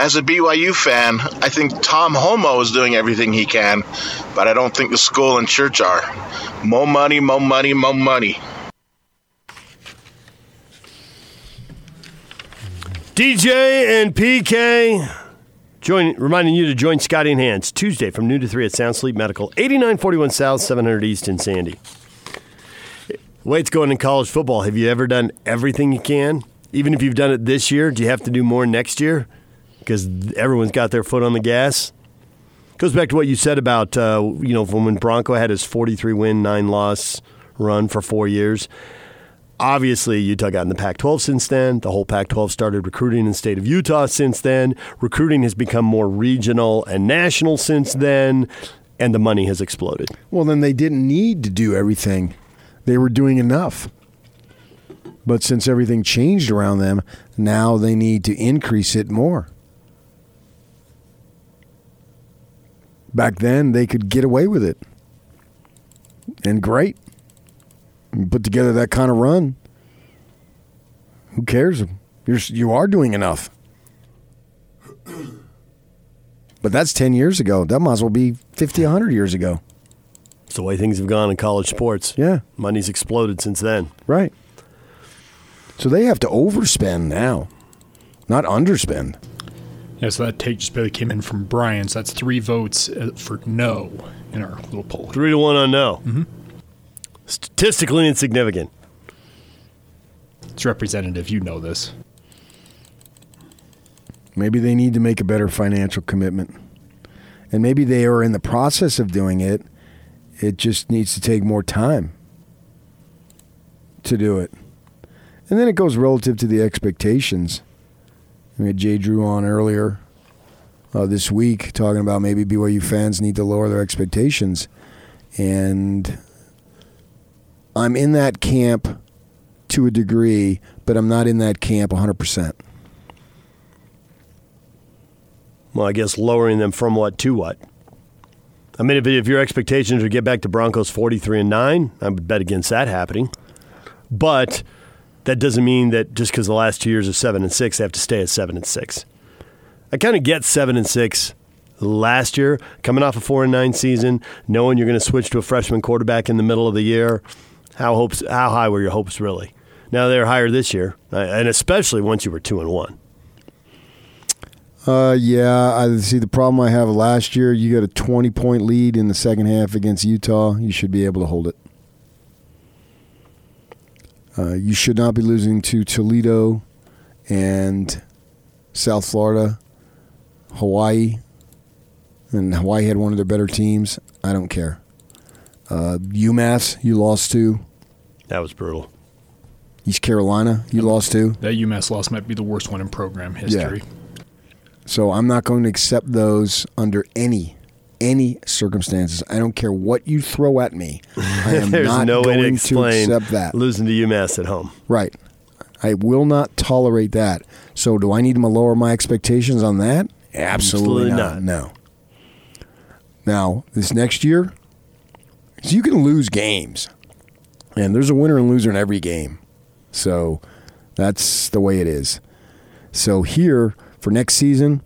as a BYU fan, I think Tom Holmoe is doing everything he can, but I don't think the school and church are. More money, more money, more money. DJ and PK join, reminding you to join Scotty and Hans Tuesday from noon to 3 at Sound Sleep Medical, 8941 South, 700 East in Sandy. Way it's going in college football, have you ever done everything you can? Even if you've done it this year, do you have to do more next year? Because everyone's got their foot on the gas. Goes back to what you said about, uh, you know, when Bronco had his 43 win, 9 loss run for four years. Obviously, Utah got in the Pac 12 since then. The whole Pac 12 started recruiting in the state of Utah since then. Recruiting has become more regional and national since then, and the money has exploded. Well, then they didn't need to do everything, they were doing enough. But since everything changed around them, now they need to increase it more. Back then, they could get away with it. And great. Put together that kind of run. Who cares? You're, you are doing enough. But that's 10 years ago. That might as well be 50, 100 years ago. It's the way things have gone in college sports. Yeah. Money's exploded since then. Right. So they have to overspend now, not underspend. Yeah, so that take just barely came in from Brian. So that's three votes uh, for no in our little poll. Three to one on no. Mm-hmm. Statistically insignificant. It's representative. You know this. Maybe they need to make a better financial commitment. And maybe they are in the process of doing it. It just needs to take more time to do it. And then it goes relative to the expectations. We had Jay Drew on earlier uh, this week talking about maybe BYU fans need to lower their expectations. And I'm in that camp to a degree, but I'm not in that camp 100%. Well, I guess lowering them from what to what? I mean, if, if your expectations are to get back to Broncos 43 and 9, I would bet against that happening. But that doesn't mean that just because the last two years are 7 and 6, they have to stay at 7 and 6. I kind of get 7 and 6 last year, coming off a 4 and 9 season, knowing you're going to switch to a freshman quarterback in the middle of the year. How hopes? How high were your hopes really? Now they're higher this year, uh, and especially once you were two and one. Uh, yeah, I see the problem I have last year. You got a twenty point lead in the second half against Utah. You should be able to hold it. Uh, you should not be losing to Toledo and South Florida, Hawaii, and Hawaii had one of their better teams. I don't care. Uh, UMass, you lost to. That was brutal. East Carolina, you lost to. That UMass loss might be the worst one in program history. Yeah. So I'm not going to accept those under any any circumstances. I don't care what you throw at me. I am There's not no way to explain to accept that. losing to UMass at home. Right. I will not tolerate that. So do I need to lower my expectations on that? Absolutely, Absolutely not. not. No. Now, this next year, so you can lose games. And there's a winner and loser in every game. So that's the way it is. So here for next season,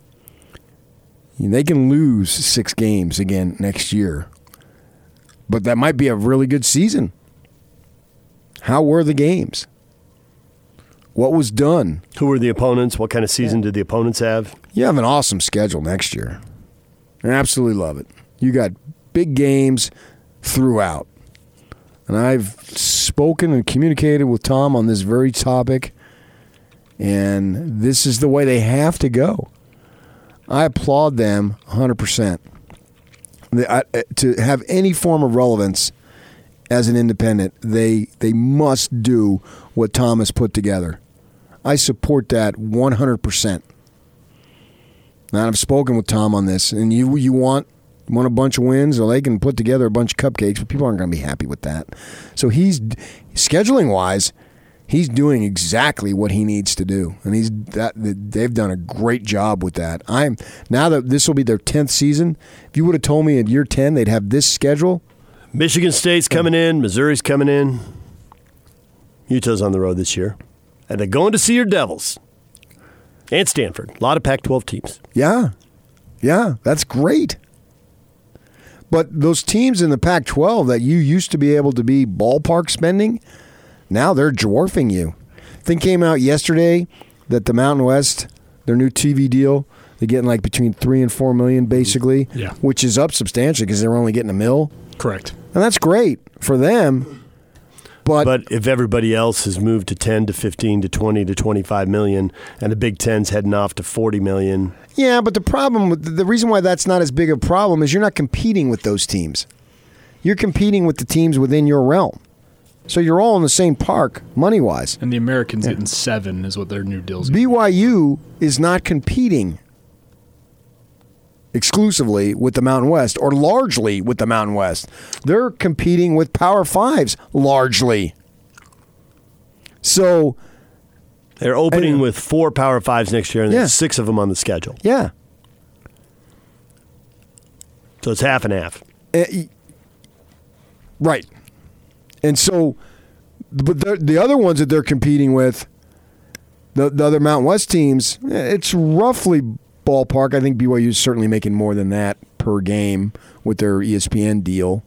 they can lose six games again next year. But that might be a really good season. How were the games? What was done? Who were the opponents? What kind of season did the opponents have? You have an awesome schedule next year. I absolutely love it. You got big games throughout. And I've spoken and communicated with Tom on this very topic, and this is the way they have to go. I applaud them 100%. I, uh, to have any form of relevance as an independent, they they must do what Tom has put together. I support that 100%. Now I've spoken with Tom on this, and you you want want a bunch of wins, or they can put together a bunch of cupcakes, but people aren't going to be happy with that. So he's scheduling wise, he's doing exactly what he needs to do, and he's that they've done a great job with that. I'm now that this will be their tenth season. If you would have told me in year ten they'd have this schedule, Michigan State's coming in, Missouri's coming in. Utah's on the road this year. And they're going to see your Devils. and Stanford. A lot of Pac-12 teams. Yeah. Yeah, that's great. But those teams in the Pac 12 that you used to be able to be ballpark spending, now they're dwarfing you. Thing came out yesterday that the Mountain West, their new TV deal, they're getting like between three and four million basically, mm-hmm. Yeah. which is up substantially because they're only getting a mill. Correct. And that's great for them. But, But if everybody else has moved to 10 to 15 to 20 to 25 million and the Big 10's heading off to 40 million, yeah, but the problem, the reason why that's not as big a problem is you're not competing with those teams. You're competing with the teams within your realm. So you're all in the same park, money wise. And the Americans getting seven is what their new deal's. BYU is not competing exclusively with the Mountain West or largely with the Mountain West. They're competing with Power Fives largely. So, they're opening And- with four Power Fives next year and Yeah. there's six of them on the schedule. yeah. So it's half and half. Uh, right. And so, but the, the other ones that they're competing with, the, the other Mountain West teams, eh, it's roughly ballpark. I think BYU is certainly making more than that per game with their ESPN deal.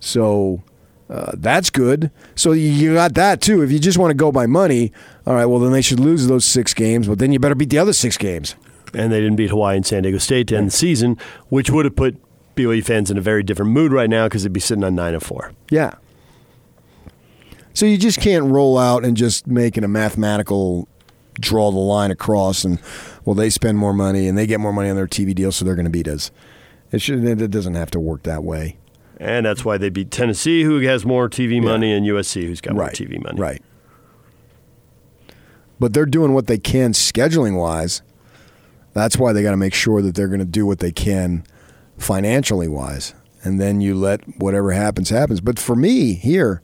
So uh, that's good. So you- you got that too. If you just want to go by money, all right, well, then they should lose those six games, but then you better beat the other six games. And they didn't beat Hawaii and San Diego State to end the season, which would have put BYU fans in a very different mood right now because they'd be sitting on 9 and 4. Yeah. So you just can't roll out and just make it a mathematical draw the line across and well they spend more money and they get more money on their TV deal so they're going to beat us. It should it doesn't have to work that way. And that's why they beat Tennessee, who has more TV money, and USC, who's got more TV money. Right. But they're doing what they can scheduling wise. That's why they got to make sure that they're going to do what they can financially wise. And then you let whatever happens happens. But for me here,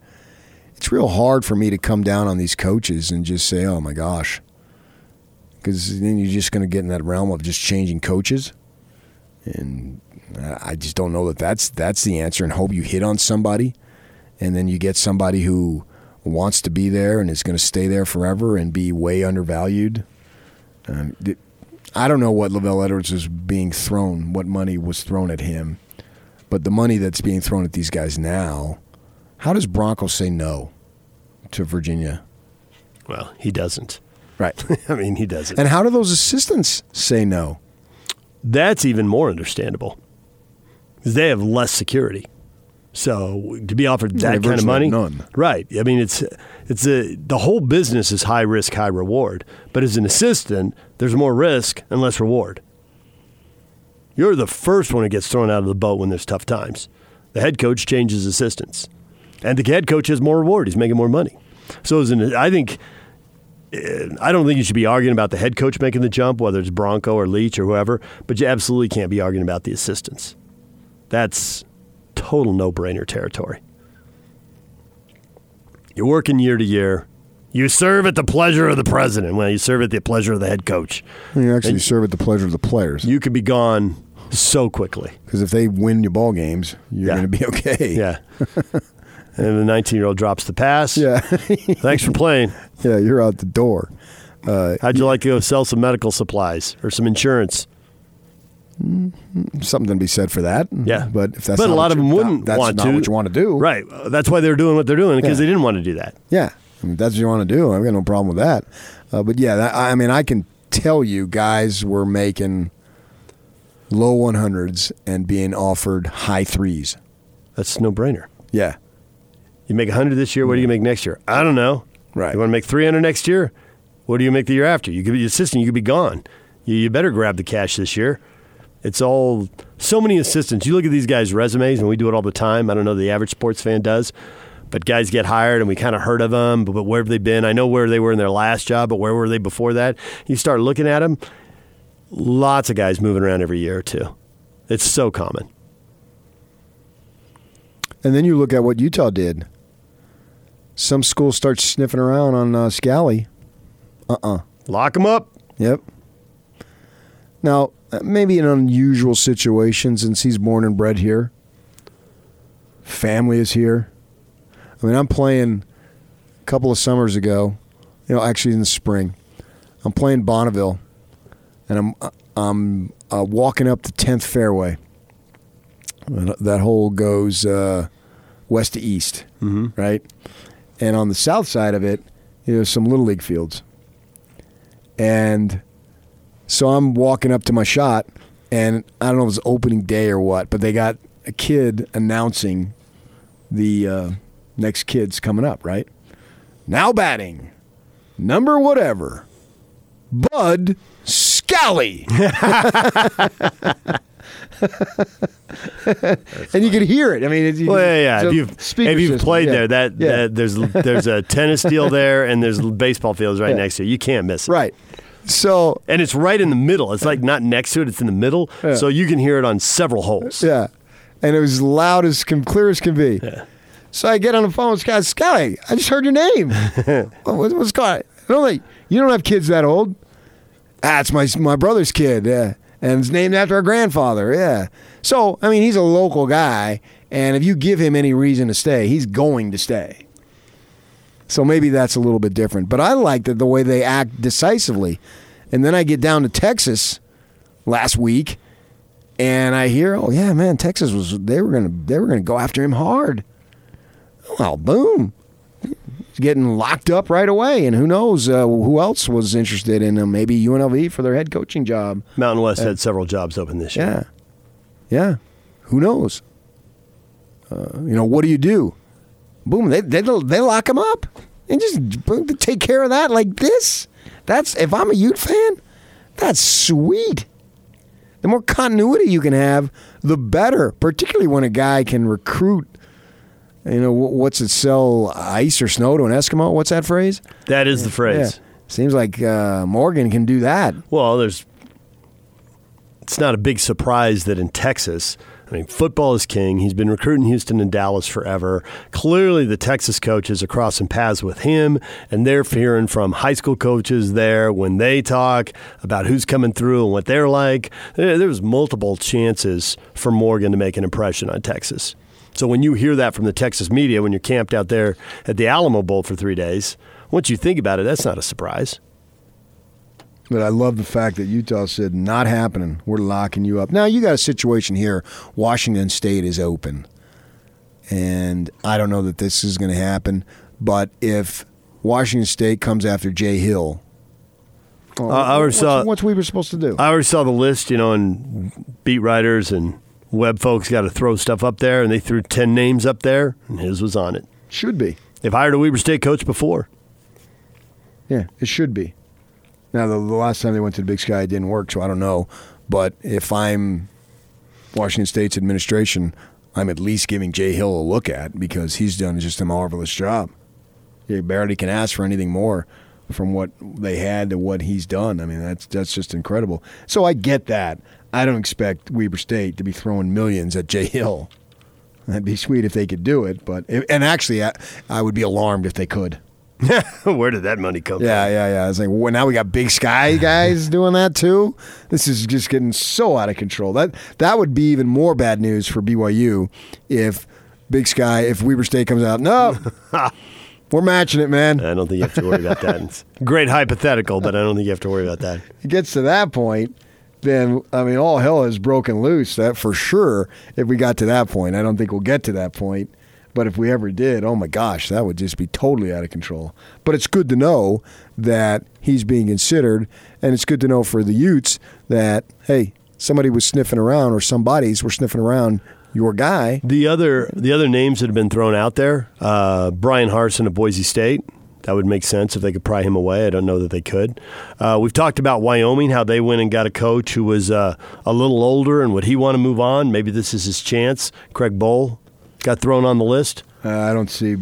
it's real hard for me to come down on these coaches and just say, "Oh my gosh." Cuz then you're just going to get in that realm of just changing coaches. And I just don't know that that's that's the answer and hope you hit on somebody and then you get somebody who wants to be there and is going to stay there forever and be way undervalued. Um, I don't know what LaVell Edwards is being thrown, what money was thrown at him, but the money that's being thrown at these guys now, how does Bronco say no to Virginia? Well, he doesn't. Right. I mean, he doesn't. and how do those assistants say no? That's even more understandable because they have less security. So to be offered that kind of money, none. right? I mean, it's it's a the whole business is high risk, high reward. But as an assistant, there's more risk and less reward. You're the first one who gets thrown out of the boat when there's tough times. The head coach changes assistants, and the head coach has more reward. He's making more money. So an, I think eh, I don't think you should be arguing about the head coach making the jump, whether it's Bronco or Leach or whoever, but you absolutely can't be arguing about the assistants. That's total no brainer territory. You're working year to year. You serve at the pleasure of the president. Well, you serve at the pleasure of the head coach. You actually And- serve at the pleasure of the players. You could be gone so quickly. Because if they win your ball games, you're Yeah. going to be okay. Yeah. and the 19 year old drops the pass. Yeah. Thanks for playing. yeah, you're out the door. How'd you like to go sell some medical supplies or some insurance? something to be said for that. Yeah, but if that's but a lot of them wouldn't that's want not to. what you want to do, right? Uh, That's why they're doing what they're doing because Yeah. they didn't want to do that. Yeah, I mean, that's what you want to do. I've got no problem with that. Uh, but yeah, that, I mean, I can tell you, guys were making low 100s and being offered high threes. That's no brainer. Yeah, You make 100 this year. What do you make next year? I don't know. Right. You want to make 300 next year? What do you make the year after? You could be assistant. You could be gone. You, you better grab the cash this year. It's all so many assistants. You look at these guys' resumes, and we do it all the time. I don't know the average sports fan does, but guys get hired, and we kind of heard of them. But, but where have they been? I know where they were in their last job, but where were they before that? You start looking at them. Lots of guys moving around every year or two. It's so common. and then you look at what Utah did. Some school starts sniffing around on uh, Scalley. Uh uh Lock them up. Yep. Now, uh, maybe in unusual situations, since he's born and bred here, family is here. I mean, I'm playing a couple of summers ago, you know, actually in the spring. I'm playing Bonneville and I'm I'm uh, walking up the tenth fairway. And That hole goes uh, west to east, mm-hmm. right? And on the south side of it, there's some little league fields. And so I'm walking up to my shot, and I don't know if it's opening day or what, but they got a kid announcing the uh, next kid's coming up, right? Now batting, number whatever, Bud Scalley. and you could hear it. I mean, it's, Well, yeah, yeah. If you've, if you've played yeah. there, that, Yeah. that there's there's a tennis deal there, and there's baseball fields right Yeah. next to it. You can't miss it. right. So And it's right in the middle. It's like not next to it; it's in the middle, so you can hear it on several holes. Yeah. And it was loud as can clear as can be. So I get on the phone with Scott. Scotty, I just heard your name. What- what- what's Scott? I don't think you don't have kids that old. Ah, my my brother's kid. Yeah. And it's named after our grandfather. Yeah. So I mean, he's a local guy, and if you give him any reason to stay, he's going to stay. So maybe that's a little bit different. But I like that the way they act decisively. And then I get down to Texas last week, and I hear, oh yeah, man, Texas was they were gonna they were gonna go after him hard. Well, boom, getting locked up right away, and who knows uh, who else was interested in him? Maybe UNLV for their head coaching job. Mountain West had several jobs open this year. Yeah, yeah, who knows? Uh, you know, what do you do? Boom, they they they lock him up and just boom, take care of that like this. That's if I'm a Ute fan, that's sweet. The more continuity you can have, the better. Particularly when a guy can recruit. You know what's it? Sell ice or snow to an Eskimo? What's that phrase? That is the phrase. Yeah. Seems like uh, Morgan can do that. Well, there's. It's not a big surprise that in Texas, I mean, football is king. He's been recruiting Houston and Dallas forever. Clearly, the Texas coaches are crossing paths with him, and they're hearing from high school coaches there when they talk about who's coming through and what they're like. There- There's multiple chances for Morgan to make an impression on Texas. So when you hear that from the Texas media, when you're camped out there at the Alamo Bowl for three days, once you think about it, that's not a surprise. But I love the fact that Utah said, not happening. We're locking you up. Now, you got a situation here. Washington State is open. And I don't know that this is going to happen. But if Washington State comes after Jay Hill, well, I already what's, saw- what's Weber supposed to do? I already saw the list, you know, and beat writers and web folks got to throw stuff up there, and they threw 10 names up there, and his was on it. should be. They've hired a Weber State coach before. Yeah, it should be. Now, the, the last time they went to the Big Sky, it didn't work, so I don't know. But if I'm Washington State's administration, I'm at least giving Jay Hill a look at because he's done just a marvelous job. You barely can ask for anything more from what they had to what he's done. I mean, that's that's just incredible. So I get that. I don't expect Weber State to be throwing millions at Jay Hill. That'd be sweet if they could do it, but and actually, I, I would be alarmed if they could. Where did that money come from? Yeah, yeah, yeah. It's like well, now we got Big Sky guys doing that too. This is just getting so out of control. That that would be even more bad news for BYU if Big Sky, if Weber State comes out. No, we're matching it, man. I don't think you have to worry about that. Great hypothetical, but I don't think you have to worry about that. It gets to that point, then I mean, all hell is broken loose. That for sure. If we got to that point, I don't think we'll get to that point. But if we ever did, oh my gosh, that would just be totally out of control. But it's good to know that he's being considered, and it's good to know for the Utes that hey, somebody was sniffing around, or somebody's were sniffing around your guy. The other the other names that have been thrown out there, uh, Bryan Harsin of Boise State. That would make sense if they could pry him away. I don't know that they could. Uh, we've talked about Wyoming, how they went and got a coach who was uh, a little older, and would he want to move on? Maybe this is his chance. Craig Bohl got thrown on the list. Uh, I don't see.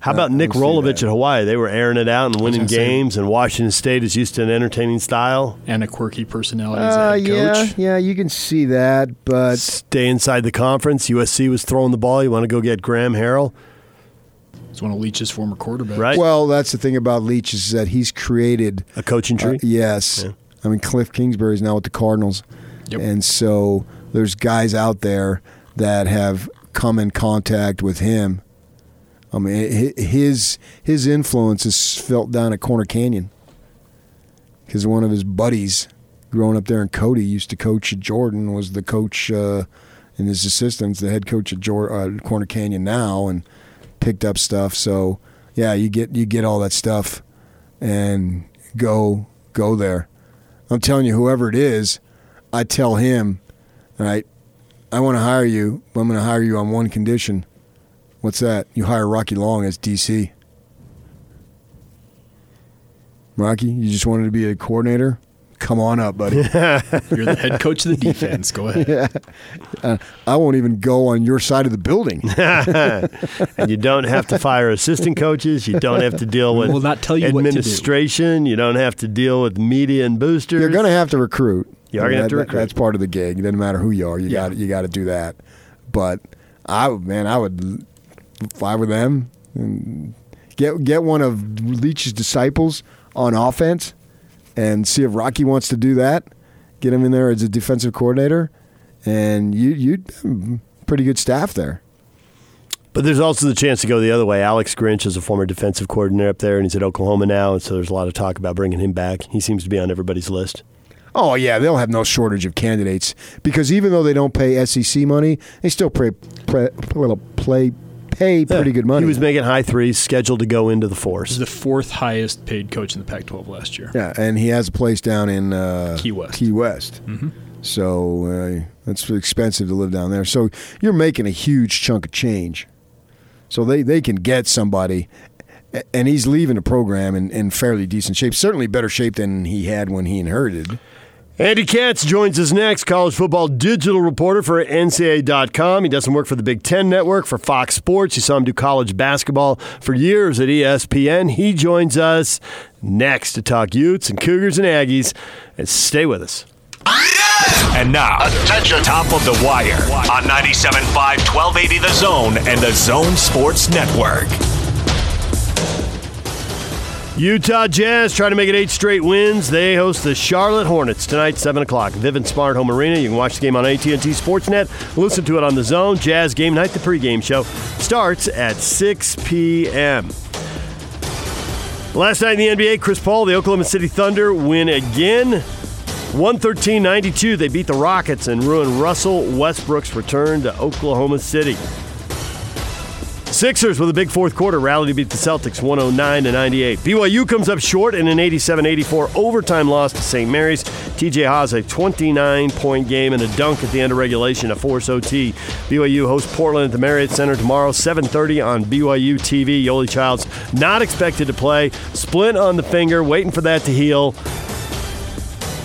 How about Nick Rolovich at Hawaii? They were airing it out and winning gonna say- games, and Washington State is used to an entertaining style. and a quirky personality as Uh, a head yeah, coach. yeah, you can see that, but Stay inside the conference. USC was throwing the ball. You want to go get Graham Harrell, He's one of Leach's former quarterbacks. right? well, that's the thing about Leach is that he's created a coaching Uh, tree. yes. Yeah. I mean, Cliff Kingsbury is now with the Cardinals. Yep. And so there's guys out there that have come in contact with him. I mean, his his influence is felt down at Corner Canyon because one of his buddies growing up there in Cody, used to coach at Jordan, was the coach uh, and his assistants, the head coach at Jor- uh, Corner Canyon now, and picked up stuff. So yeah, you get you get all that stuff and go go there. I'm telling you, whoever it is, I tell him, right, I want to hire you, but I'm going to hire you on one condition. What's that? You hire Rocky Long as DC. Rocky, you just wanted to be a coordinator? Come on up, buddy. You're the head coach of the defense. Go ahead. Uh, I won't even go on your side of the building. and you don't have to fire assistant coaches. You don't have to deal with We'll not tell you what to do. administration. You don't have to deal with media and boosters. You're going to have to recruit. You are gonna have to recruit. That's part of the gig. It doesn't matter who you are. You Yeah. got you got to do that. But I would- man, I would fly with them and get get one of Leach's disciples on offense and see if Rocky wants to do that. Get him in there as a defensive coordinator, and you you'd have pretty good staff there. But there's also the chance to go the other way. Alex Grinch is a former defensive coordinator up there, and he's at Oklahoma now, and so there's a lot of talk about bringing him back. He seems to be on everybody's list. Oh yeah, they'll have no shortage of candidates because even though they don't pay SEC money, they still pay play, play pay pretty Yeah. good money. He was making high threes, scheduled to go into the He's force. the fourth highest paid coach in the Pac-12 last year. yeah, and he has a place down in uh, Key West. Key West. So uh, that's expensive to live down there. So you're making a huge chunk of change. So they, they can get somebody, and he's leaving the program in, in fairly decent shape. Certainly better shape than he had when he inherited. Andy Katz joins us next, college football digital reporter for NCAA.com. He doesn't work for the Big Ten Network, for Fox Sports. You saw him do college basketball for years at ESPN. He joins us next to talk Utes and Cougars and Aggies. And stay with us. And now, Attention. top of the wire on 97.5 1280 The Zone and the Zone Sports Network. Utah Jazz trying to make it eight straight wins. They host the Charlotte Hornets tonight, seven o'clock. Vivint Smart Home Arena. You can watch the game on AT&T Sportsnet. Listen to it on the Zone. Jazz game night. The pregame show starts at 6 p.m. Last night in the NBA, Chris Paul, the Oklahoma City Thunder win again. 113-92. They beat the Rockets and ruined Russell Westbrook's return to Oklahoma City. Sixers with a big fourth quarter rally to beat the Celtics 109 to 98. BYU comes up short in an 87-84 overtime loss to St. Mary's. TJ Haws a 29 point game and a dunk at the end of regulation to force OT. BYU hosts Portland at the Marriott Center tomorrow 7:30 on BYU TV. Yoeli Childs not expected to play. Splint on the finger, waiting for that to heal.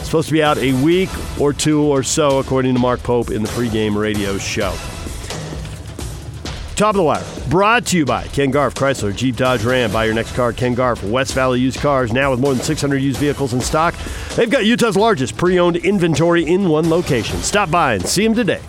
Supposed to be out a week or two or so, according to Mark Pope in the pregame radio show. Top of the wire, brought to you by Ken Garff, Chrysler, Jeep, Dodge, Ram. Buy your next car, Ken Garff, West Valley Used Cars. Now with more than 600 used vehicles in stock, they've got Utah's largest pre-owned inventory in one location. Stop by and see them today.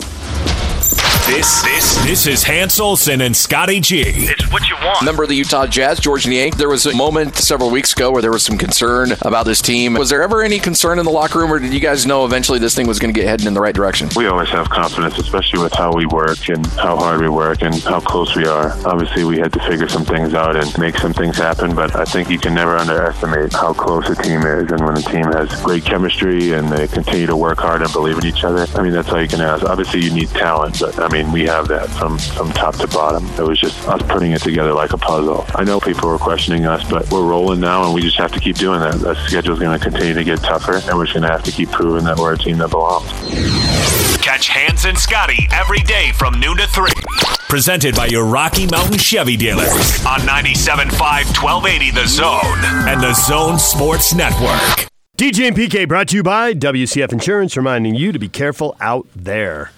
This this this is Hans Olsen and Scotty G. It's what you want. Member of the Utah Jazz, Georges Niang. There was a moment several weeks ago where there was some concern about this team. Was there ever any concern in the locker room, or did you guys know eventually this thing was going to get heading in the right direction? We always have confidence, especially with how we work and how hard we work and how close we are. Obviously, we had to figure some things out and make some things happen, but I think you can never underestimate how close a team is. And when a team has great chemistry and they continue to work hard and believe in each other, I mean, that's all you can ask. Obviously, you need talent, but I mean, we have that from, from top to bottom. It was just us putting it together like a puzzle. I know people were questioning us, but we're rolling now, and we just have to keep doing that. The schedule's going to continue to get tougher, and we're just going to have to keep proving that we're a team that belongs. Catch Hans and Scotty every day from noon to 3. Presented by your Rocky Mountain Chevy dealers on 97.5 1280 The Zone and the Zone Sports Network. DJ and PK brought to you by WCF Insurance, reminding you to be careful out there.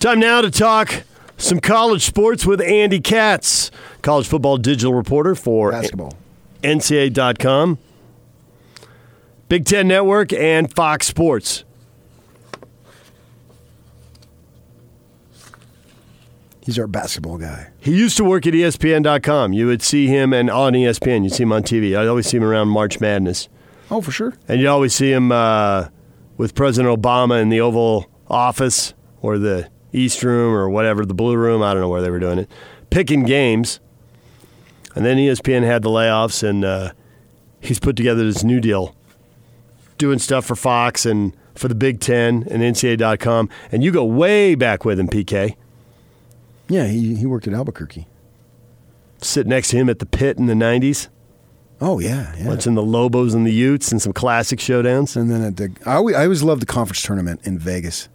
Time now to talk some college sports with Andy Katz, college football digital reporter for Basketball. NCAA.com, Big Ten Network, and Fox Sports. He's our basketball guy. He used to work at ESPN.com. You would see him and on ESPN. You'd see him on TV. I'd always see him around March Madness. Oh, for sure. And you always see him uh, with President Obama in the Oval Office or the East Room or whatever, the Blue Room. I don't know where they were doing it, picking games. And then ESPN had the layoffs, and uh, he's put together this new deal doing stuff for Fox and for the Big Ten and NCAA.com, and you go way back with him, PK. Yeah, he, he worked at Albuquerque. Sit next to him at the pit in the 90s, Oh yeah, yeah. watching the Lobos and the Utes and some classic showdowns. And then at the, I always, I always loved the conference tournament in Vegas.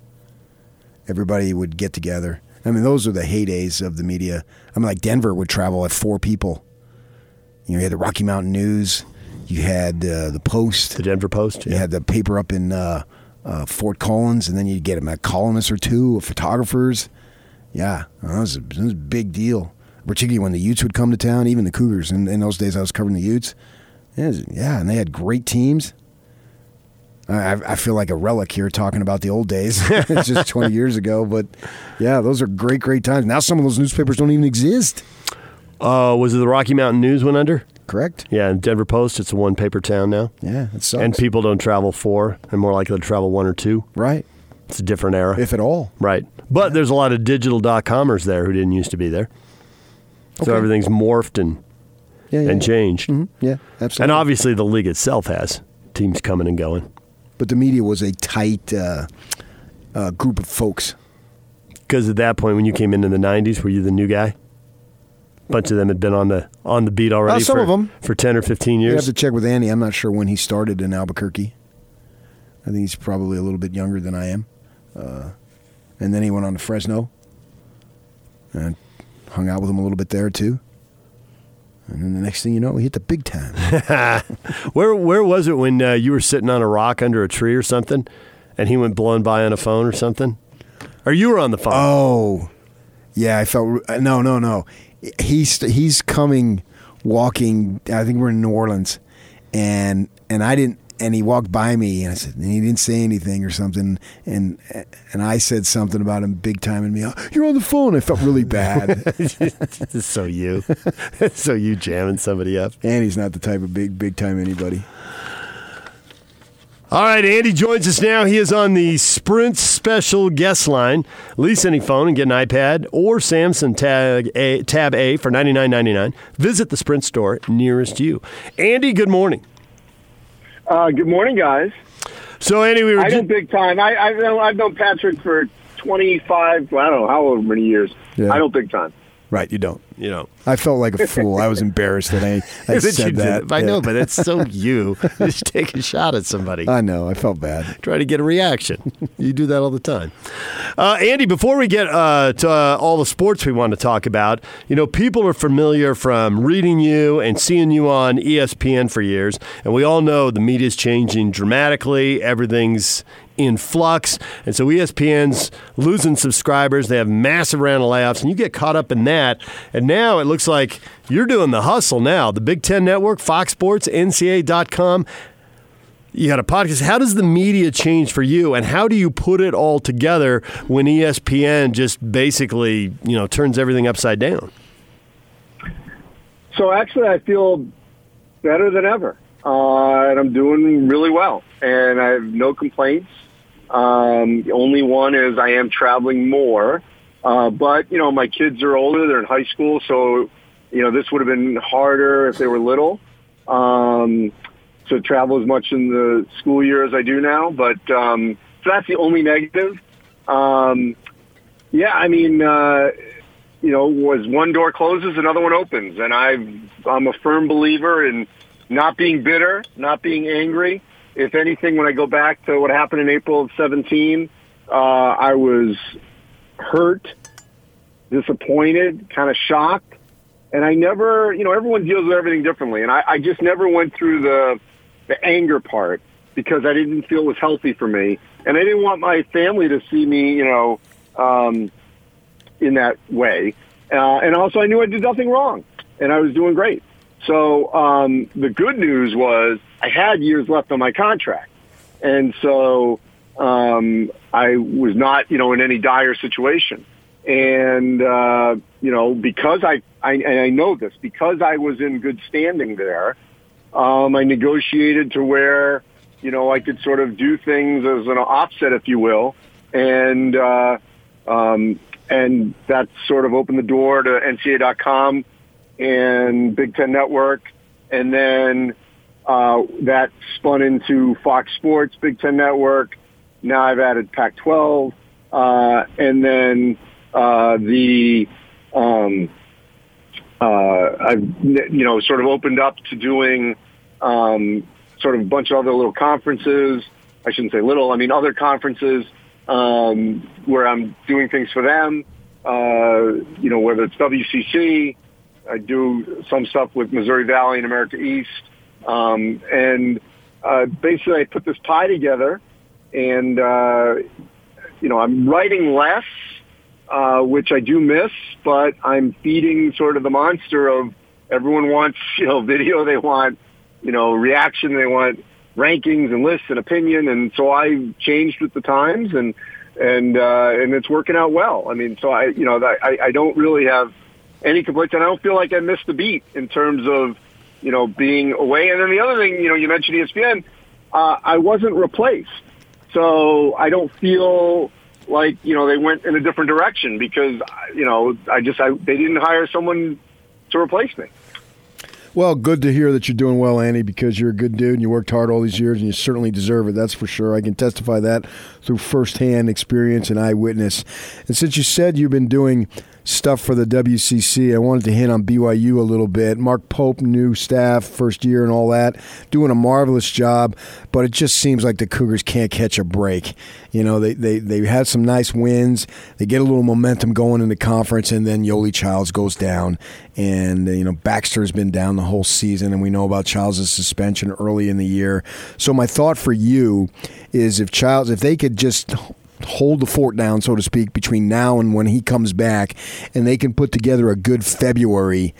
Everybody would get together. I mean, those are the heydays of the media. I mean, like Denver would travel at four people. You know, you had the Rocky Mountain News, you had uh, the Post, The Denver Post. you had the paper up in uh, uh, Fort Collins, and then you'd get a columnist or two of photographers. Yeah, that was, a, that was a big deal. Particularly when the Utes would come to town, even the Cougars. In, in those days, I was covering the Utes. Was- yeah, and they had great teams. I, I- feel like a relic here talking about the old days. it's just 20 years ago, but yeah, those are great, great times. Now some of those newspapers don't even exist. Uh, was it the Rocky Mountain News went under? Correct? Yeah, and Denver Post, it's a one paper town now. Yeah, it sucks. And people don't travel four and more likely to travel one or two. right, It's a different era. if at all. right. But there's a lot of digital dot comers there who didn't used to be there. So Okay. everything's morphed and, Yeah, yeah, and yeah. changed. Mhm. Yeah, absolutely. And obviously the league itself has teams coming and going. But the media was a tight uh, uh, group of folks. Because at that point, when you came into the '90s, were you the new guy? A bunch of them had been on the on the beat already. Uh, some for, of 'em. for ten or fifteen years. You have to check with Andy. I'm not sure when he started in Albuquerque. I think he's probably a little bit younger than I am. Uh, and then he went on to Fresno and hung out with him a little bit there too. And then the next thing you know, we hit the big time. Where where was it when uh, you were sitting on a rock under a tree or something, and he went blowing by on a phone or something, or you were on the phone? oh, yeah. I felt no, no, no. He's he's coming, walking. I think we're in New Orleans, and and I didn't. And he walked by me, and I said, and he didn't say anything or something, and and I said something about him big time, and me, "Oh, you're on the phone. I felt really bad. so you, so you jamming somebody up. and he's not the type of big big time anybody. All right, Andy joins us now. He is on the Sprint special guest line. Lease any phone and get an iPad or Samsung Tab A, Tab A for ninety nine ninety nine. Visit the Sprint store nearest you. Andy, good morning. Uh, good morning, guys. So, anyway, we were I know big time. I, I've, known, I've known Patrick for 25, I don't know how many years. Yeah. I know big time. Right, you don't. you know, I felt like a fool. I was embarrassed that I, I that said did that. it. I Yeah. know, but it's so you. Just take a shot at somebody. I know. I felt bad. try to get a reaction. You do that all the time. Uh, Andy, before we get uh, to uh, all the sports we want to talk about, you know, people are familiar from reading you and seeing you on ESPN for years, and we all know the media's changing dramatically. Everything's in flux, and so ESPN's losing subscribers. They have massive round of layoffs, and you get caught up in that. And now it looks like you're doing the hustle now. The Big Ten Network, Fox Sports, NCAA.com. You got a podcast. How does the media change for you, and how do you put it all together when ESPN just basically, you know, turns everything upside down? So actually, I feel better than ever, uh, and I'm doing really well, and I have no complaints. Um, the only one is I am traveling more, uh, but you know my kids are older; they're in high school, so you know this would have been harder if they were little. Um, to travel as much in the school year as I do now, but um, so that's the only negative. Um, yeah, I mean. Uh, you know, was one door closes, another one opens, and I, I'm a firm believer in not being bitter, not being angry. If anything, when I go back to what happened in April of 17, uh, I was hurt, disappointed, kind of shocked, and I never, you know, everyone deals with everything differently, and I, I just never went through the the anger part because I didn't feel it was healthy for me, and I didn't want my family to see me, you know. Um, in that way. Uh, and also, I knew I did nothing wrong, and I was doing great. So um, the good news was I had years left on my contract, and so um, I was not, you know, in any dire situation. And uh, you know, because I, I and I know this because I was in good standing there, um, I negotiated to where you know I could sort of do things as an offset, if you will, and. Uh, um, and that sort of opened the door to NCAA.com and Big Ten Network, and then Uh, that spun into Fox Sports, Big Ten Network. Now I've added Pac-12, uh, and then uh, the um, uh, I've you know sort of opened up to doing um, sort of a bunch of other little conferences. I shouldn't say little. I mean other conferences um, where I'm doing things for them. Uh, you know whether it's WCC, I do some stuff with Missouri Valley and America East, um, and uh, basically I put this pie together, and uh, you know I'm writing less uh, which I do miss, but I'm feeding sort of the monster of everyone wants, you know, video, they want, you know, reaction, they want rankings and lists and opinion, and so I changed with the times, and and uh, and it's working out well. I mean, so I, you know, I I don't really have any complaints, and I don't feel like I missed a beat in terms of, you know, being away. And then the other thing, you know, you mentioned ESPN, uh, I wasn't replaced, so I don't feel like you know they went in a different direction because you know I just I, they didn't hire someone to replace me. Well, good to hear that you're doing well, Andy, because you're a good dude and you worked hard all these years and you certainly deserve it. That's for sure. I can testify that through firsthand experience and eyewitness. And since you said you've been doing stuff for the WCC. I wanted to hit on BYU a little bit. Mark Pope, new staff, first year and all that, doing a marvelous job, but it just seems like the Cougars can't catch a break. You know, they, they, they had some nice wins. They get a little momentum going in the conference, and then Yoeli Childs goes down. And, you know, Baxter's been down the whole season, and we know about Childs' suspension early in the year. So my thought for you is if Childs, if they could just hold the fort down, so to speak, between now and when he comes back, and they can put together a good February.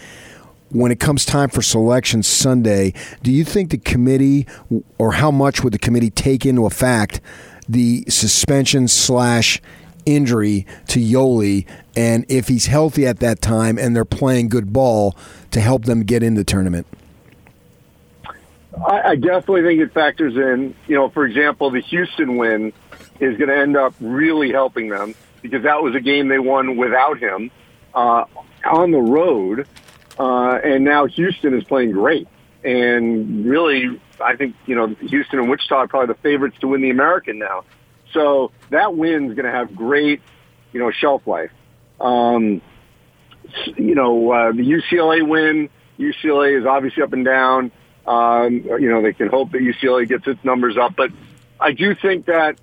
When it comes time for selection Sunday, do you think the committee, or how much would the committee take into effect the suspension slash injury to Yoeli, and if he's healthy at that time and they're playing good ball to help them get in the tournament? I, definitely think it factors in. You know, for example, the Houston win is going to end up really helping them because that was a game they won without him uh, on the road. Uh, and now Houston is playing great. And really, I think, you know, Houston and Wichita are probably the favorites to win the American now. So that win is going to have great, you know, shelf life. Um, you know, uh, the UCLA win, UCLA is obviously up and down. Um, you know, they can hope that UCLA gets its numbers up. But I do think that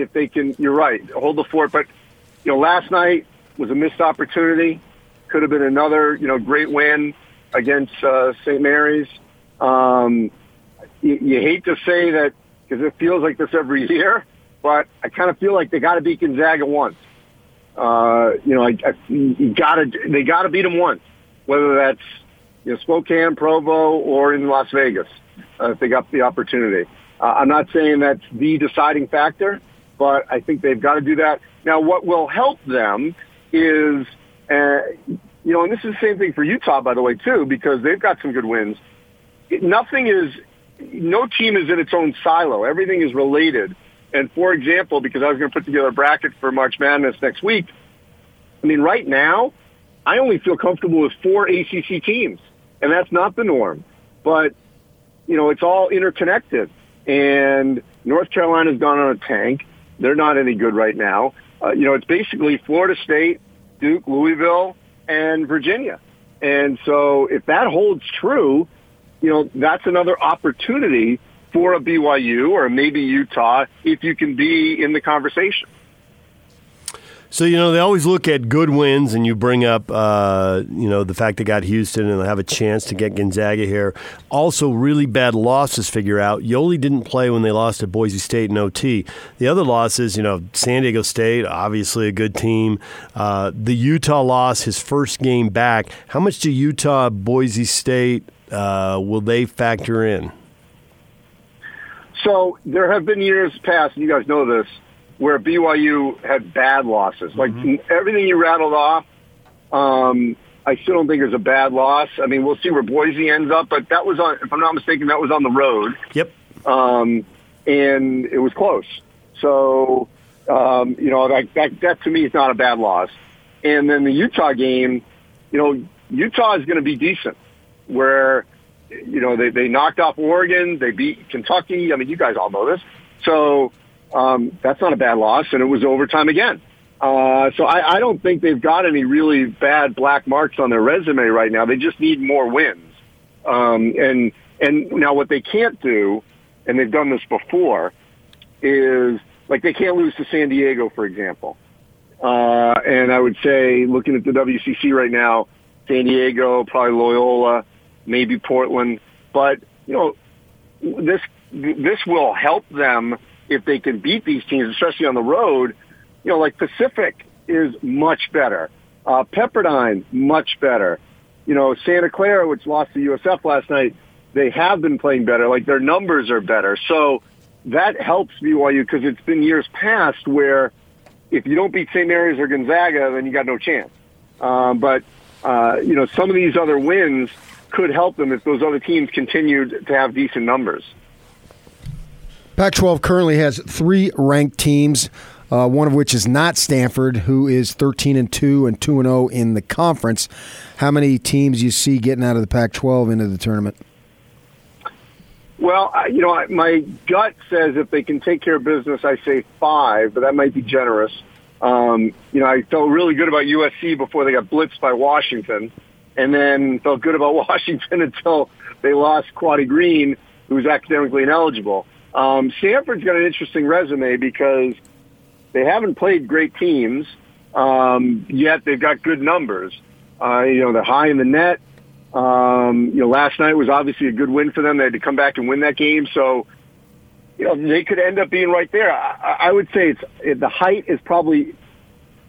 if they can, you're right, hold the fort. But you know, last night was a missed opportunity. Could have been another, you know, great win against uh, St. Mary's. Um, you, you hate to say that because it feels like this every year, but I kind of feel like they got to beat Gonzaga once. Uh, you know, I, I, you got to they got to beat them once, whether that's you know Spokane, Provo, or in Las Vegas, uh, if they got the opportunity. Uh, I'm not saying that's the deciding factor, but I think they've got to do that. Now, what will help them is, uh, you know, and this is the same thing for Utah, by the way, too, because they've got some good wins. Nothing is, no team is in its own silo. Everything is related. And for example, because I was going to put together a bracket for March Madness next week, I mean, right now, I only feel comfortable with four ACC teams, and that's not the norm. But, you know, it's all interconnected. And North Carolina's gone on a tank. They're not any good right now. Uh, you know, it's basically Florida State, Duke, Louisville, and Virginia. And so if that holds true, you know, that's another opportunity for a BYU or maybe Utah if you can be in the conversation. So you know they always look at good wins, and you bring up uh, you know the fact they got Houston and they have a chance to get Gonzaga here. Also, really bad losses. Figure out Yoeli didn't play when they lost to Boise State in OT. The other losses, you know, San Diego State, obviously a good team. Uh, the Utah loss, his first game back. How much do Utah, Boise State uh, will they factor in? So there have been years past, and you guys know this where BYU had bad losses. Like mm-hmm. everything you rattled off, um, I still don't think it was a bad loss. I mean, we'll see where Boise ends up, but that was on, if I'm not mistaken, that was on the road. Yep. Um, and it was close. So, um, you know, that, that, that to me is not a bad loss. And then the Utah game, you know, Utah is going to be decent where you know, they, they knocked off Oregon. They beat Kentucky. I mean, you guys all know this. So um, that's not a bad loss, and it was overtime again. Uh, so I, I don't think they've got any really bad black marks on their resume right now. They just need more wins. Um, and and now what they can't do, and they've done this before, is like they can't lose to San Diego, for example. Uh, and I would say, looking at the WCC right now, San Diego, probably Loyola, maybe Portland. But you know, this this will help them if they can beat these teams, especially on the road. You know, like Pacific is much better. Uh, Pepperdine, much better. You know, Santa Clara, which lost to USF last night, they have been playing better. Like their numbers are better. So that helps BYU because it's been years past where if you don't beat St. Mary's or Gonzaga, then you got no chance. Um, but uh, you know, some of these other wins could help them if those other teams continued to have decent numbers. Pac 12 currently has three ranked teams. Uh, one of which is not Stanford, who is 13 and 2 and 2 and 0 in the conference. How many teams you see getting out of the Pac 12 into the tournament? Well, you know, my gut says if they can take care of business, I say five, but that might be generous. Um, you know, I felt really good about USC before they got blitzed by Washington, and then felt good about Washington until they lost Quade Green, who was academically ineligible. Um, Stanford's got an interesting resume because they haven't played great teams, um, yet they've got good numbers. Uh, you know, they're high in the net. Um, you know, last night was obviously a good win for them. They had to come back and win that game. So, you know, they could end up being right there. I, I would say it's the height is probably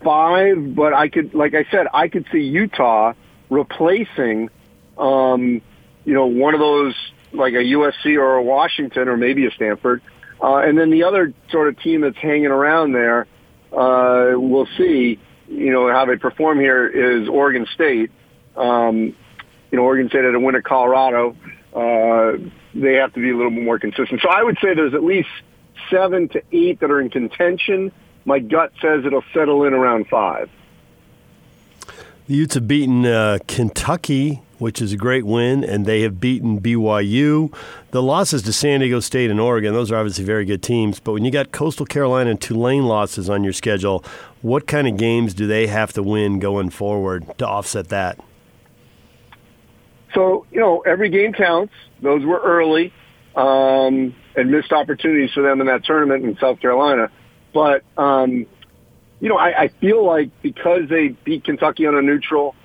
five, but I could, like I said, I could see Utah replacing, um, you know, one of those like a USC or a Washington or maybe a Stanford. Uh, and then the other sort of team that's hanging around there, uh, we'll see, you know, how they perform here is Oregon State. Um, you know, Oregon State had a win at Colorado. Uh, they have to be a little bit more consistent. So I would say there's at least seven to eight that are in contention. My gut says it'll settle in around five. The Utes have beaten uh, Kentucky, which is a great win, and they have beaten BYU. The losses to San Diego State and Oregon, those are obviously very good teams. But when you got Coastal Carolina and Tulane losses on your schedule, what kind of games do they have to win going forward to offset that? So, you know, every game counts. Those were early um, and missed opportunities for them in that tournament in South Carolina. But, um, you know, I, I feel like because they beat Kentucky on a neutral,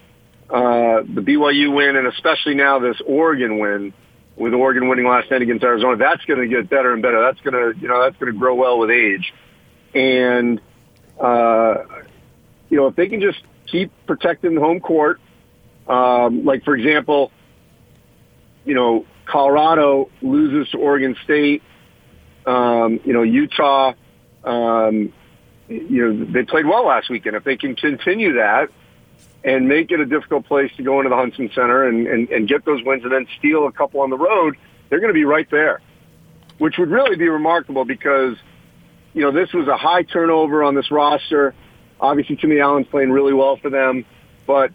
uh, the BYU win, and especially now this Oregon win, with Oregon winning last night against Arizona, that's going to get better and better. That's going to, you know, that's going to grow well with age. And, uh, you know, if they can just keep protecting the home court, um, like for example, you know, Colorado loses to Oregon State. Um, you know, Utah, um, you know, they played well last weekend. If they can continue that and make it a difficult place to go into the Huntsman Center and, and, and get those wins and then steal a couple on the road, they're going to be right there, which would really be remarkable because, you know, this was a high turnover on this roster. Obviously, Timmy Allen's playing really well for them, but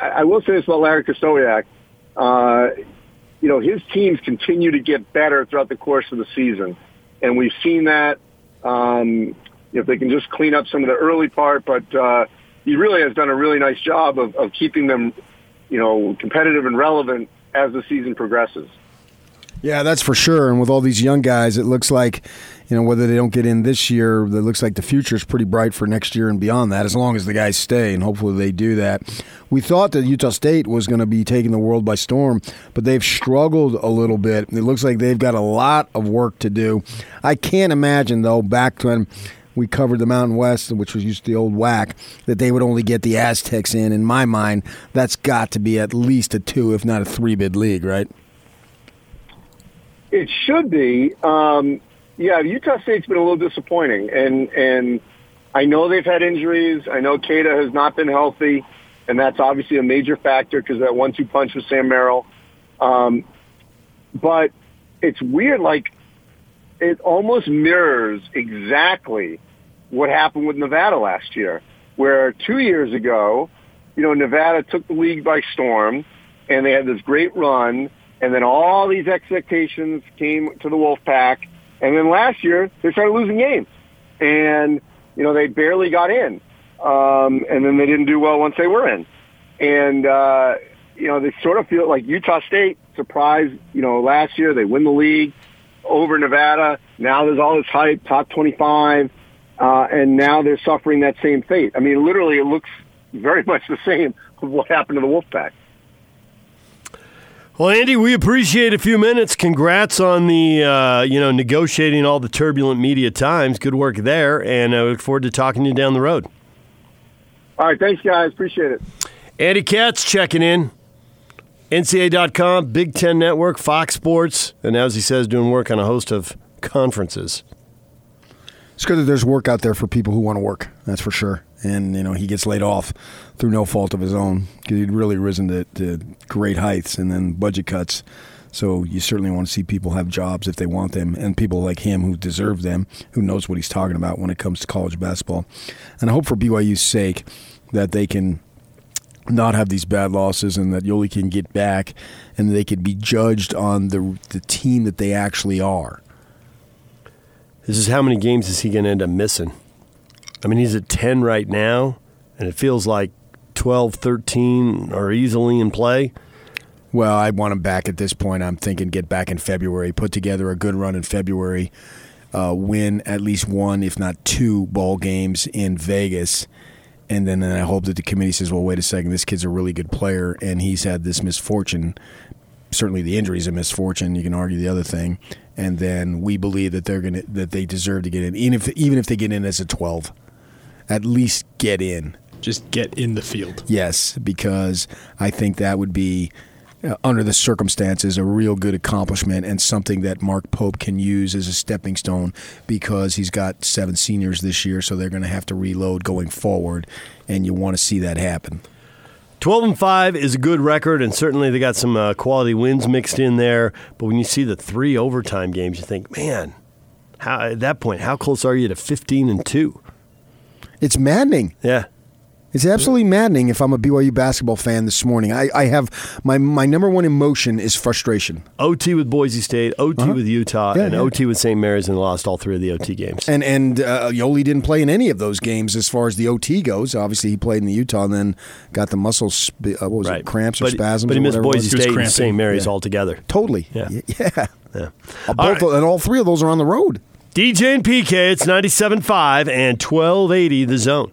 I I will say this about Larry Krystkowiak. Uh, you know, his teams continue to get better throughout the course of the season. And we've seen that, um, if they can just clean up some of the early part, but, uh, he really has done a really nice job of, of keeping them, you know, competitive and relevant as the season progresses. Yeah, that's for sure. And with all these young guys, it looks like, you know, whether they don't get in this year, it looks like the future is pretty bright for next year and beyond that, as long as the guys stay, and hopefully they do that. We thought that Utah State was going to be taking the world by storm, but they've struggled a little bit. It looks like they've got a lot of work to do. I can't imagine, though, back when we covered the Mountain West, which was used to the old WAC, that they would only get the Aztecs in. In my mind, that's got to be at least a two, if not a three bid league, right? It should be. Um, yeah, Utah State's been a little disappointing, and and I know they've had injuries. I know Queta has not been healthy, and that's obviously a major factor because that one-two punch with Sam Merrill. Um, but it's weird, like it almost mirrors exactly what happened with Nevada last year, where two years ago, you know, Nevada took the league by storm, and they had this great run and then all these expectations came to the Wolfpack, and then last year they started losing games, and you know they barely got in, um, and then they didn't do well once they were in, and uh, you know they sort of feel like Utah State surprised. You know last year they win the league over Nevada. Now there's all this hype, top 25, uh, and now they're suffering that same fate. I mean, literally, it looks very much the same of what happened to the Wolfpack. Well, Andy, we appreciate a few minutes. Congrats on the uh, you know negotiating all the turbulent media times. Good work there, and I look forward to talking to you down the road. All right, thanks, guys. Appreciate it. Andy Katz checking in. NCAA.com, Big Ten Network, Fox Sports, and as he says, doing work on a host of conferences. It's good that there's work out there for people who want to work. That's for sure. And you know he gets laid off through no fault of his own because he'd really risen to, to great heights, and then budget cuts. So you certainly want to see people have jobs if they want them, and people like him who deserve them, who knows what he's talking about when it comes to college basketball. And I hope for BYU's sake that they can not have these bad losses and that Yoeli can get back and they could be judged on the the team that they actually are. This is how many games is he going to end up missing? I mean, he's at 10 right now, and it feels like 12, 13 are easily in play. Well, I want him back at this point. I'm thinking get back in February, put together a good run in February, uh, win at least one, if not two, ball games in Vegas. And then, then I hope that the committee says, well, wait a second, this kid's a really good player, and he's had this misfortune. Certainly, the injury is a misfortune. You can argue the other thing, and then we believe that they're gonna that they deserve to get in, even if even if they get in as a twelve, at least get in. Just get in the field. Yes, because I think that would be, uh, under the circumstances, a real good accomplishment and something that Mark Pope can use as a stepping stone because he's got seven seniors this year, so they're going to have to reload going forward, and you want to see that happen. 12 and 5 is a good record, and certainly they got some uh, quality wins mixed in there. But when you see the three overtime games, you think, man, how, at that point, how close are you to 15 and 2? It's maddening. Yeah. It's absolutely maddening if I'm a BYU basketball fan this morning. I, I have my my number one emotion is frustration. OT with Boise State, OT Uh-huh. with Utah, Yeah, and yeah. OT with St. Mary's, and lost all three of the OT games. And and uh, Yoeli didn't play in any of those games as far as the OT goes. Obviously, he played in the Utah and then got the muscle sp- uh, what was it cramps or but, spasms. But he or missed Boise was. State and St. Mary's Yeah. altogether. Totally. Yeah. Y- Yeah. Yeah. Uh, Both and all three of those are on the road. DJ and PK, it's 97.5 and 1280 the zone.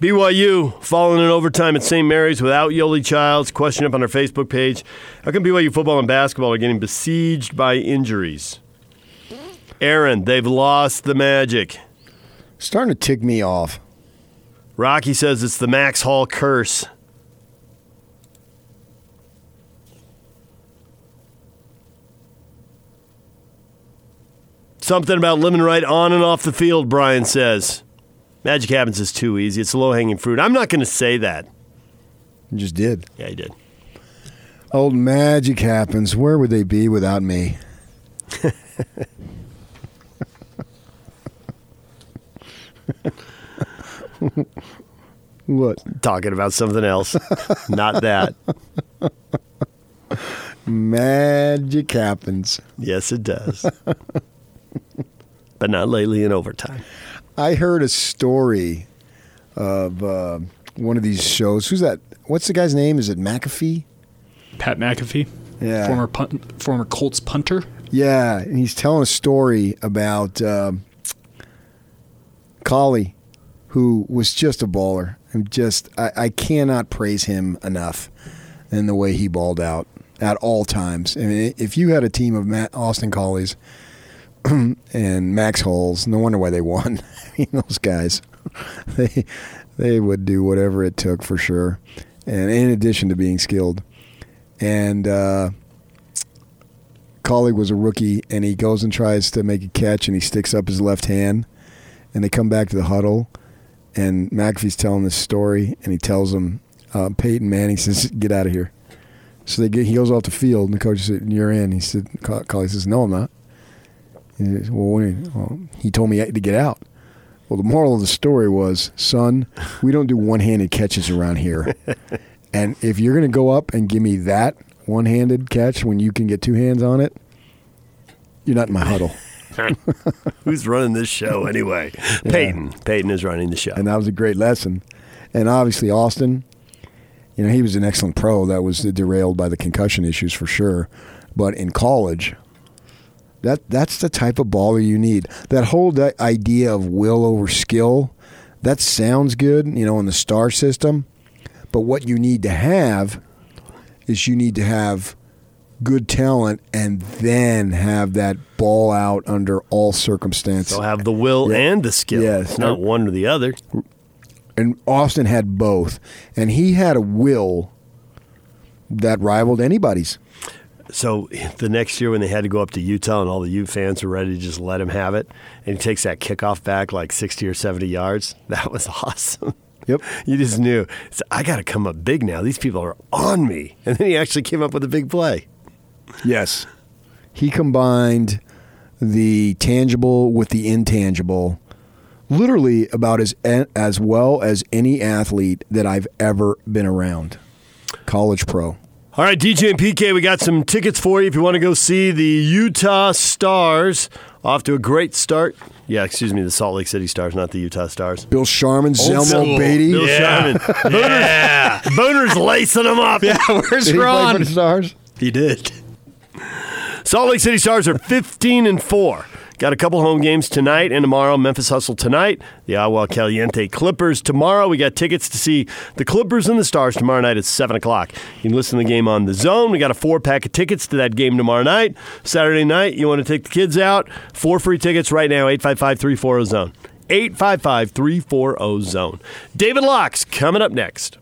BYU falling in overtime at St. Mary's without Yoeli Childs. Question up on our Facebook page. How come BYU football and basketball are getting besieged by injuries? Aaron, they've lost the magic. Starting to tick me off. Rocky says it's the Max Hall curse. Something about living right on and off the field, Brian says. Magic happens is too easy. It's low hanging fruit. I'm not going to say that. You just did. Yeah, he did. Old magic happens. Where would they be without me? what? Talking about something else. not that. Magic happens. Yes, it does. but not lately in overtime. I heard a story of uh, one of these shows. Who's that? What's the guy's name? Is it McAfee? Pat McAfee, Yeah. former punt, former Colts punter. Yeah, and he's telling a story about um, Collie, who was just a baller. And just, I, I cannot praise him enough in the way he balled out at all times. I mean, if you had a team of Matt Austin Collies and Max Halls. No wonder why they won. I mean, those guys, they they would do whatever it took for sure, and in addition to being skilled. And uh, Collie was a rookie, and he goes and tries to make a catch, and he sticks up his left hand, and they come back to the huddle, and McAfee's telling this story, and he tells them, uh, Peyton Manning says, "Get out of here." So they get, he goes off the field, and the coach said, "You're in." He said, "Collie says, no, I'm not." He well, when, well, he told me to get out. Well, the moral of the story was, son, we don't do one-handed catches around here. and if you're going to go up and give me that one-handed catch when you can get two hands on it, you're not in my huddle. Who's running this show anyway? Peyton. Peyton is running the show. and that was a great lesson. And obviously, Austin, you know, he was an excellent pro. That was derailed by the concussion issues for sure. But in college, that that's the type of baller you need. That whole di- idea of will over skill, that sounds good, you know, in the star system. But what you need to have is you need to have good talent and then have that ball out under all circumstances. They'll have the will Yeah. and the skill. Yes. It's not one or the other. and Austin had both, and he had a will that rivaled anybody's. So the next year when they had to go up to Utah and all the U fans were ready to just let him have it, and he takes that kickoff back like 60 or 70 yards, that was awesome. Yep. You just knew, "So I got to come up big now. These people are on me. And then he actually came up with a big play. Yes, he combined the tangible with the intangible, literally about as as well as any athlete that I've ever been around. College pro. All right, DJ and PK, we got some tickets for you if you want to go see the Utah Stars. Off to a great start. Yeah, excuse me, the Salt Lake City Stars, not the Utah Stars. Bill Sharman, Zelmo school. Beaty. Bill Sharman. Yeah. Booner's lacing them up. Yeah, where's Did he play Ron? for the Stars? He did. Salt Lake City Stars are 15 and 4. Got a couple home games tonight and tomorrow. Memphis Hustle tonight. The Agua Caliente Clippers tomorrow. We got tickets to see the Clippers and the Stars tomorrow night at 7 o'clock. You can listen to the game on The Zone. We got a four pack of tickets to that game tomorrow night. Saturday night, you want to take the kids out? Four free tickets right now, 855 340 Zone. 855 340 Zone. David Locke's coming up next.